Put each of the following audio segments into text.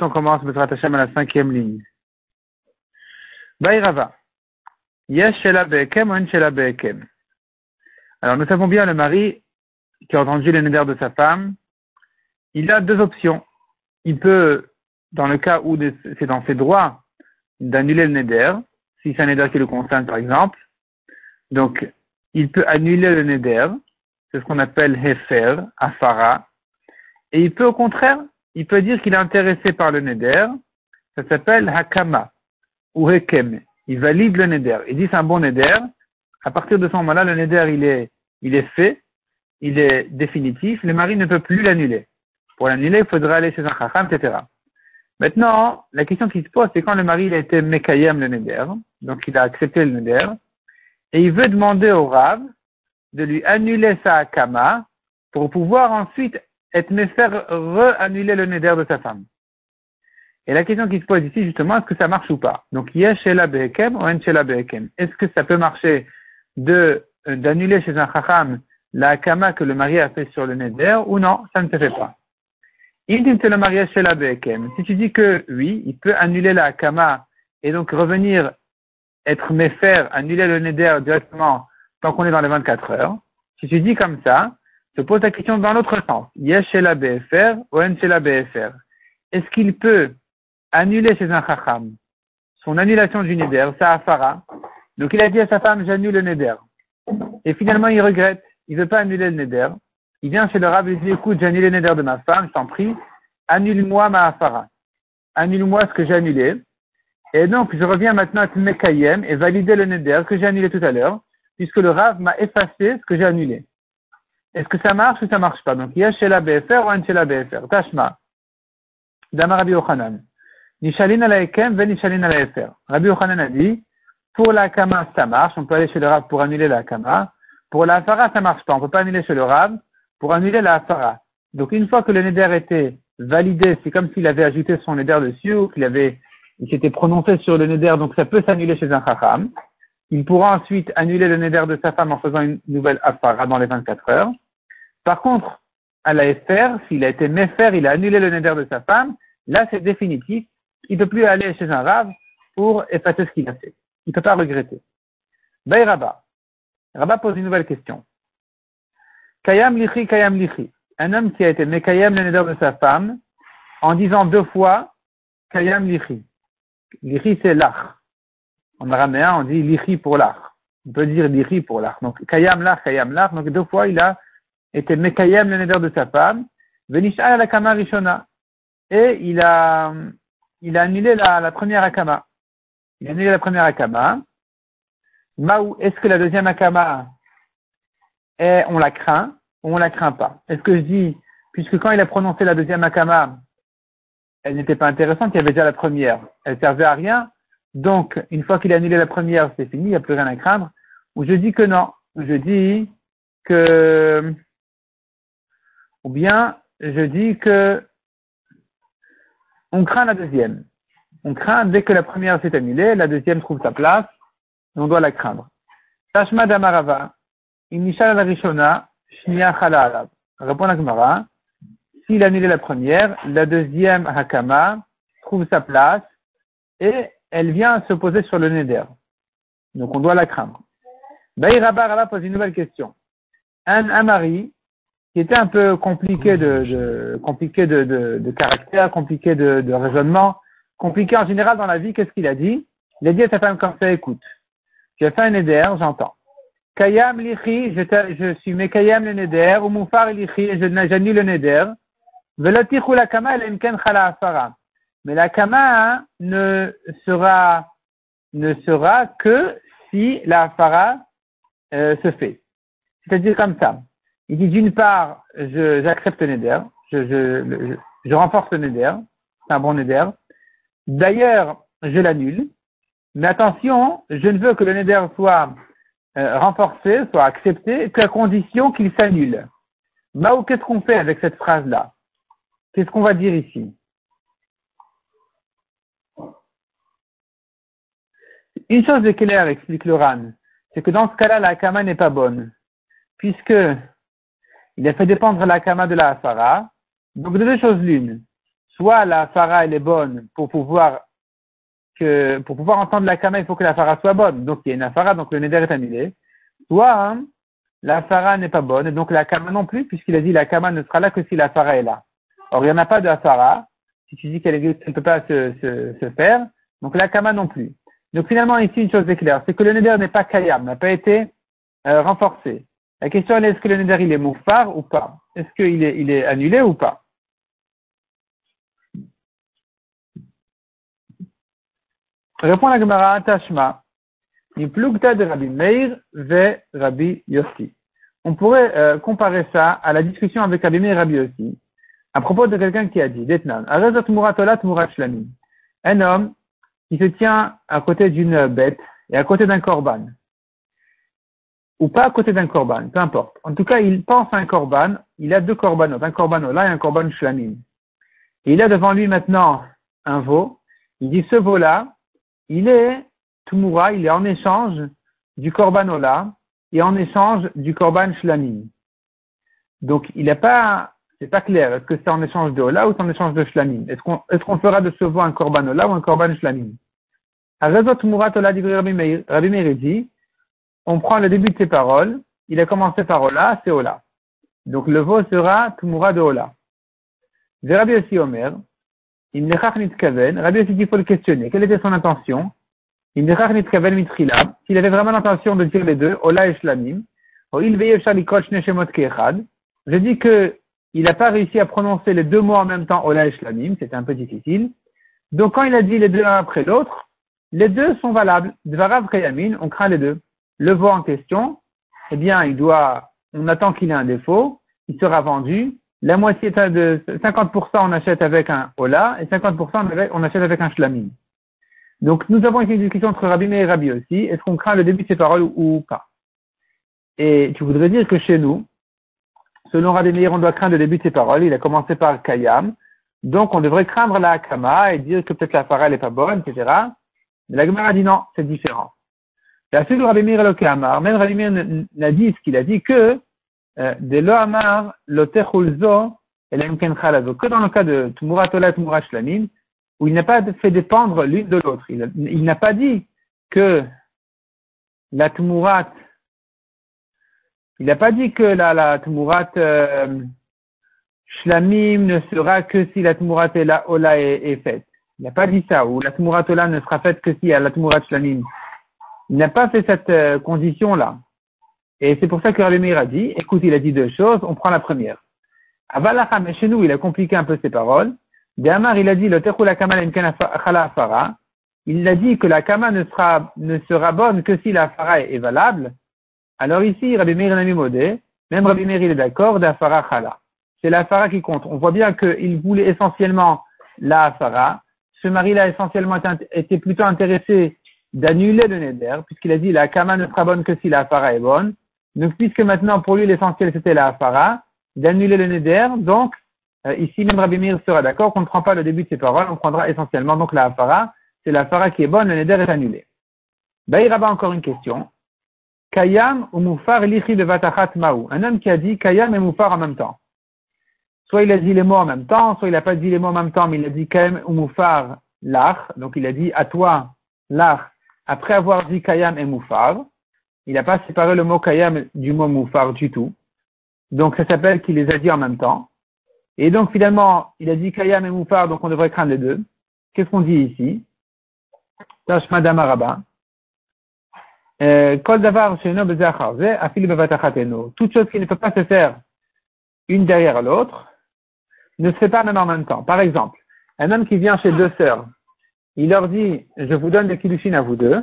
on commence à la cinquième ligne. Baïrava. Yesh. Alors, nous savons bien le mari qui a entendu le neder de sa femme. Il a deux options. Il peut, dans le cas où c'est dans ses droits, d'annuler le neder, si c'est un neder qui le concerne par exemple. Donc, il peut annuler le neder, c'est ce qu'on appelle hefer, afara, et il peut au contraire, il peut dire qu'il est intéressé par le neder, ça s'appelle hakama, ou hekem, il valide le neder, il dit c'est un bon neder, à partir de ce moment-là, le neder il est, il est fait, il est définitif, le mari ne peut plus l'annuler. Pour l'annuler, il faudra aller chez un chacham, etc. Maintenant, la question qui se pose, c'est quand le mari a été mekayem le neder, donc il a accepté le neder, et il veut demander au Rav de lui annuler sa akama pour pouvoir ensuite être faire re-annuler le neder de sa femme. Et la question qui se pose ici, justement, est-ce que ça marche ou pas? Donc, la behekem ou la behekem? Est-ce que ça peut marcher de d'annuler chez un chacham la akama que le mari a fait sur le neder ou non, ça ne se fait pas. le mariage chez la Si tu dis que oui, il peut annuler la akama et donc revenir être méfer, annuler le neder directement tant qu'on est dans les 24 heures. Si tu dis comme ça, se pose la question dans l'autre sens. Yesh chez la BFR ou en chez la BFR. Est-ce qu'il peut annuler chez un son annulation du neder, sa afara Donc il a dit à sa femme, j'annule le neder. Et finalement, il regrette. Il veut pas annuler le neder. Il vient chez le rab et dit, écoute, j'ai annulé le neder de ma femme, je t'en prie, annule-moi ma afara. Annule-moi ce que j'ai annulé. Et donc, je reviens maintenant à Mekayem et valider le neder que j'ai annulé tout à l'heure, puisque le rab m'a effacé ce que j'ai annulé. Est-ce que ça marche ou ça marche pas? Donc, il y a chez la BFR ou un chez la BFR. Tashma. Dama Rabbi Yochanan. Nishalin ala ekem, ve nishalin ala efer. Rabbi Yochanan a dit, pour la kama, ça marche. On peut aller chez le rab pour annuler la kama. Pour la fara, ça marche pas. On peut pas annuler chez le rab pour annuler la fara. Donc, une fois que le neder était validé, c'est comme s'il avait ajouté son neder dessus ou qu'il avait, il s'était prononcé sur le neder, donc ça peut s'annuler chez un chacham. Il pourra ensuite annuler le neder de sa femme en faisant une nouvelle afara dans les 24 heures. Par contre, à la FR, s'il a été méfer, il a annulé le neder de sa femme, là c'est définitif. Il ne peut plus aller chez un rave pour effacer ce qu'il a fait. Il ne peut pas regretter. Bay. Rabba pose une nouvelle question. Kayam lichi, kayam lichi. Un homme qui a été mekayam le neder de sa femme en disant deux fois kayam lichi. Lichi c'est l'ach. En araméen on dit lichi pour l'ach. On peut dire lichi pour l'ach. Donc kayam lach, kayam lach. Donc deux fois il a était Mekayem le de sa femme, Venishal Rishona. Et il a, il a annulé la, la première Akama. Il a annulé la première Akama. Maou, est-ce que la deuxième Akama, est, on la craint ou on la craint pas? Est-ce que je dis, puisque quand il a prononcé la deuxième Akama, elle n'était pas intéressante, il y avait déjà la première. Elle servait à rien. Donc, une fois qu'il a annulé la première, c'est fini, il n'y a plus rien à craindre. Ou je dis que non. Je dis que ou bien je dis que on craint la deuxième. On craint dès que la première s'est annulée, la deuxième trouve sa place, et on doit la craindre. Tashma damarava, inishal la rishona, shnia chala Répond la Gemara, s'il annulé la première, la deuxième hakama trouve sa place, et elle vient se poser sur le neder. Donc on doit la craindre. Baïraba Rabba pose une nouvelle question. Un amari qui était un peu compliqué de, de compliqué de, de, de, caractère, compliqué de, raisonnement, compliqué en général dans la vie, qu'est-ce qu'il a dit? Il a dit à sa femme comme ça, écoute, j'ai fait un neder, j'entends. Kayam lichi, je, je suis mekayam le neder, ou moufar lichi, j'annule le neder. Velotichu la kama ken chala afara. Mais la kama ne sera, ne sera que si la afara euh, se fait. C'est-à-dire comme ça. Il dit d'une part, j'accepte le neder, je, renforce le neder, c'est un bon neder. D'ailleurs, je l'annule. Mais attention, je ne veux que le neder soit euh, renforcé, soit accepté, qu'à condition qu'il s'annule. Mao, qu'est-ce qu'on fait avec cette phrase-là? Qu'est-ce qu'on va dire ici? Une chose est claire, explique le RAN, c'est que dans ce cas-là, la kama n'est pas bonne, puisque il a fait dépendre la kama de la Asara, Donc, de deux choses l'une. Soit la Farah, elle est bonne pour pouvoir que, pour pouvoir entendre la Kama, il faut que la Farah soit bonne. Donc, il y a une Afara, donc le Neder est annulé. Soit, hein, la Farah n'est pas bonne, donc la Kama non plus, puisqu'il a dit la Kama ne sera là que si la Farah est là. Or, il n'y en a pas de Afara. Si tu dis qu'elle ne peut pas se, se, se, faire, donc la Kama non plus. Donc, finalement, ici, une chose est claire, c'est que le Neder n'est pas Kayam, n'a pas été euh, renforcé. La question est, est-ce que le Neder, il est moufar ou pas? Est-ce qu'il est, annulé ou pas? Répond la Gemara, Tashma. de Rabbi Meir Rabbi. On pourrait euh, comparer ça à la discussion avec Rabbi Meir et Rabbi Yossi à propos de quelqu'un qui a dit, Detnan, un homme qui se tient à côté d'une bête et à côté d'un korban. Ou pas à côté d'un korban, peu importe. En tout cas, il pense à un korban, il a deux korbanot, un korban là et un korban shlamim. Et il a devant lui maintenant un veau. Il dit, ce veau-là, il est Tumura, il est en échange du Korban Ola et en échange du Korban Shlamim. Donc, il n'est pas, c'est pas clair. Est-ce que c'est en échange de Ola ou c'est en échange de Shlamim? Est-ce qu'on, fera de ce veau un Korban Ola ou un Korban Shlamim? Dit, on prend le début de ses paroles, il a commencé par Ola, c'est Ola. Donc, le veau sera Tumura de Ola. Rabbi aussi Omer, il Rabbi aussi il faut le questionner. Quelle était son intention? S'il avait vraiment l'intention de dire les deux, Ola et Shlamim, je dis que il n'a pas réussi à prononcer les deux mots en même temps, Ola et Shlamim, c'était un peu difficile. Donc quand il a dit les deux un après l'autre, les deux sont valables. Dvarav Kayamin, on craint les deux. Le veau en question, eh bien, on attend qu'il ait un défaut, il sera vendu, la moitié de 50% on achète avec un Ola et 50% on achète avec un Shlamim. Donc nous avons une discussion entre Rabbi Meir et Rabbi aussi. Est-ce qu'on craint le début de ces paroles ou pas? Et tu voudrais dire que chez nous, selon Rabbi Meir, on doit craindre le début de ces paroles. Il a commencé par Kayam. Donc on devrait craindre la Kama et dire que peut-être la parole n'est pas bonne, etc. Mais la Gemara dit non, c'est différent. Même Rabbi Meir n'a dit ce qu'il a dit que euh, de lo amar lotechulzo que dans le cas de Tumurat Ola Tumurat Shlamim, où il n'a pas fait dépendre l'une de l'autre. Il, n'a pas dit que la Tumurat, il n'a pas dit que la, la euh, Shlamim ne sera que si la Tumurat Ola est, est, faite. Il n'a pas dit ça, ou la Tumurat Ola ne sera faite que si la Tumurat Shlamim. Il n'a pas fait cette euh, condition-là. Et c'est pour ça que Rabbi Meir a dit, écoute, il a dit deux choses, on prend la première. Avalacha, mais chez nous, il a compliqué un peu ses paroles. Amar, il a dit, le la kama Il a dit que la kama ne sera, ne sera bonne que si la fara est valable. Alors ici, Rabbi Meir a mis modé, même Rabbi Meir, il est d'accord, d'afara chala. C'est la fara qui compte. On voit bien qu'il voulait essentiellement la fara. Ce mari-là, essentiellement, était plutôt intéressé d'annuler le neder, puisqu'il a dit la kama ne sera bonne que si la fara est bonne. Donc, puisque maintenant, pour lui, l'essentiel, c'était la Hafara, d'annuler le Neder, donc, euh, ici, même Rabbi sera d'accord qu'on ne prend pas le début de ses paroles, on prendra essentiellement donc la Hafara. C'est la Hafara qui est bonne, le Neder est annulé. Baïraba, encore une question. Kayam ou Moufar lichi de Vatachat Maou. Un homme qui a dit Kayam et Moufar en même temps. Soit il a dit les mots en même temps, soit il n'a pas dit les mots en même temps, mais il a dit Kayam ou Moufar l'ach. Donc il a dit à toi l'ach après avoir dit Kayam et Moufar. Il n'a pas séparé le mot kayam du mot moufar du tout. Donc ça s'appelle qu'il les a dit en même temps. Et donc finalement, il a dit kayam et moufar, donc on devrait craindre les deux. Qu'est-ce qu'on dit ici? Tâche Madame Araba. Euh, Toute chose qui ne peut pas se faire une derrière l'autre ne se fait pas même en même temps. Par exemple, un homme qui vient chez deux sœurs, il leur dit, je vous donne des kilouchines à vous deux,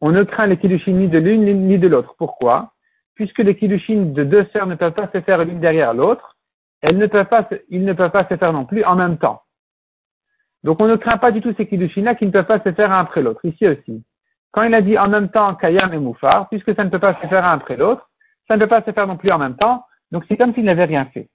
on ne craint les kiddushin ni de l'une ni de l'autre. Pourquoi? Puisque les kiddushin de deux sœurs ne peuvent pas se faire l'une derrière l'autre, elles ne peuvent pas, ils ne peuvent pas se faire non plus en même temps. Donc on ne craint pas du tout ces kiddushin-là qui ne peuvent pas se faire un après l'autre. Ici aussi. Quand il a dit en même temps Kayam et Moufar, puisque ça ne peut pas se faire un après l'autre, ça ne peut pas se faire non plus en même temps, donc c'est comme s'il n'avait rien fait.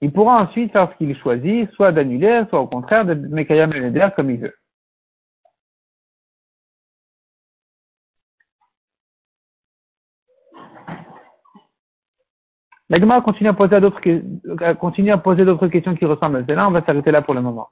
il pourra ensuite faire ce qu'il choisit, soit d'annuler, soit au contraire de Mekayam Eleder comme il veut. La continue à poser d'autres, continue à poser d'autres questions qui ressemblent à celle-là. On va s'arrêter là pour le moment.